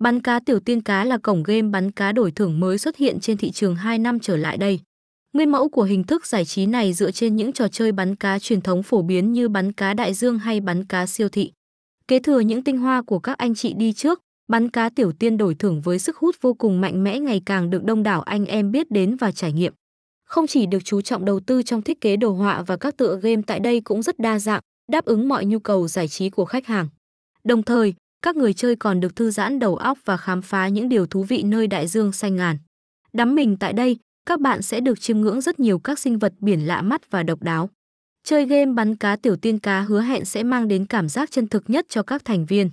Bắn cá tiểu tiên cá là cổng game bắn cá đổi thưởng mới xuất hiện trên thị trường 2 năm trở lại đây. Nguyên mẫu của hình thức giải trí này dựa trên những trò chơi bắn cá truyền thống phổ biến như bắn cá đại dương hay bắn cá siêu thị. Kế thừa những tinh hoa của các anh chị đi trước, bắn cá tiểu tiên đổi thưởng với sức hút vô cùng mạnh mẽ ngày càng được đông đảo anh em biết đến và trải nghiệm. Không chỉ được chú trọng đầu tư trong thiết kế đồ họa và các tựa game tại đây cũng rất đa dạng, đáp ứng mọi nhu cầu giải trí của khách hàng. Đồng thời, các người chơi còn được thư giãn đầu óc và khám phá những điều thú vị nơi đại dương xanh ngàn. Đắm mình tại đây, các bạn sẽ được chiêm ngưỡng rất nhiều các sinh vật biển lạ mắt và độc đáo. Chơi game bắn cá tiểu tiên cá hứa hẹn sẽ mang đến cảm giác chân thực nhất cho các thành viên.